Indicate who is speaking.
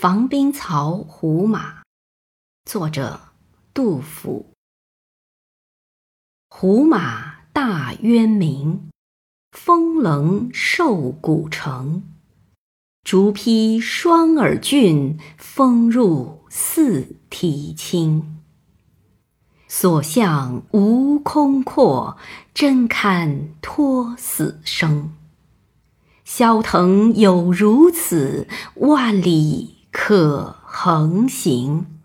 Speaker 1: 防兵曹胡马，作者杜甫。胡马大渊明，风棱瘦古城。竹披双耳峻，风入四蹄轻。所向无空阔，真堪托死生。萧腾有如此，万里可横行。